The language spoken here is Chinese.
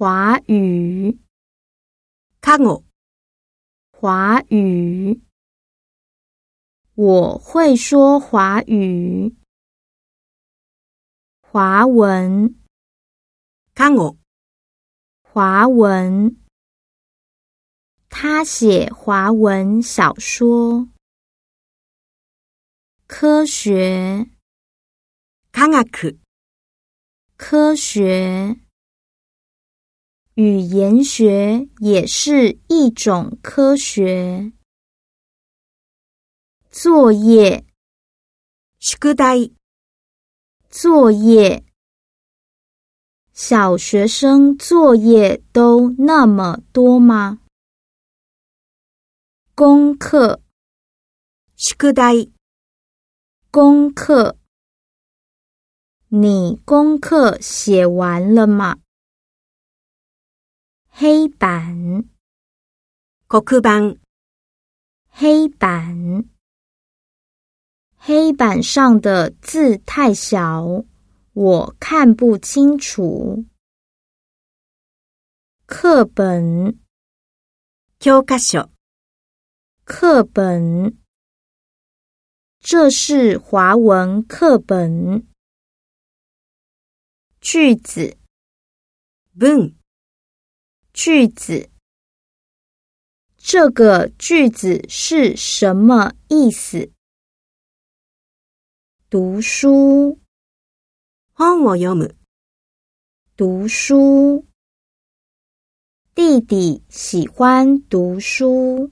华语，看我。华语，我会说华语。华文，看我。华文，他写华文小说。科学，看啊克。科学。语言学也是一种科学。作业 s h i 作业。小学生作业都那么多吗？功课 s h i 功课。你功课写完了吗？黑板，黒板，黑板，黑板上的字太小，我看不清楚。课本，教科书，课本，这是华文课本。句子，boom。句子，这个句子是什么意思？读书 h ō n ō o m u 读书，弟弟喜欢读书。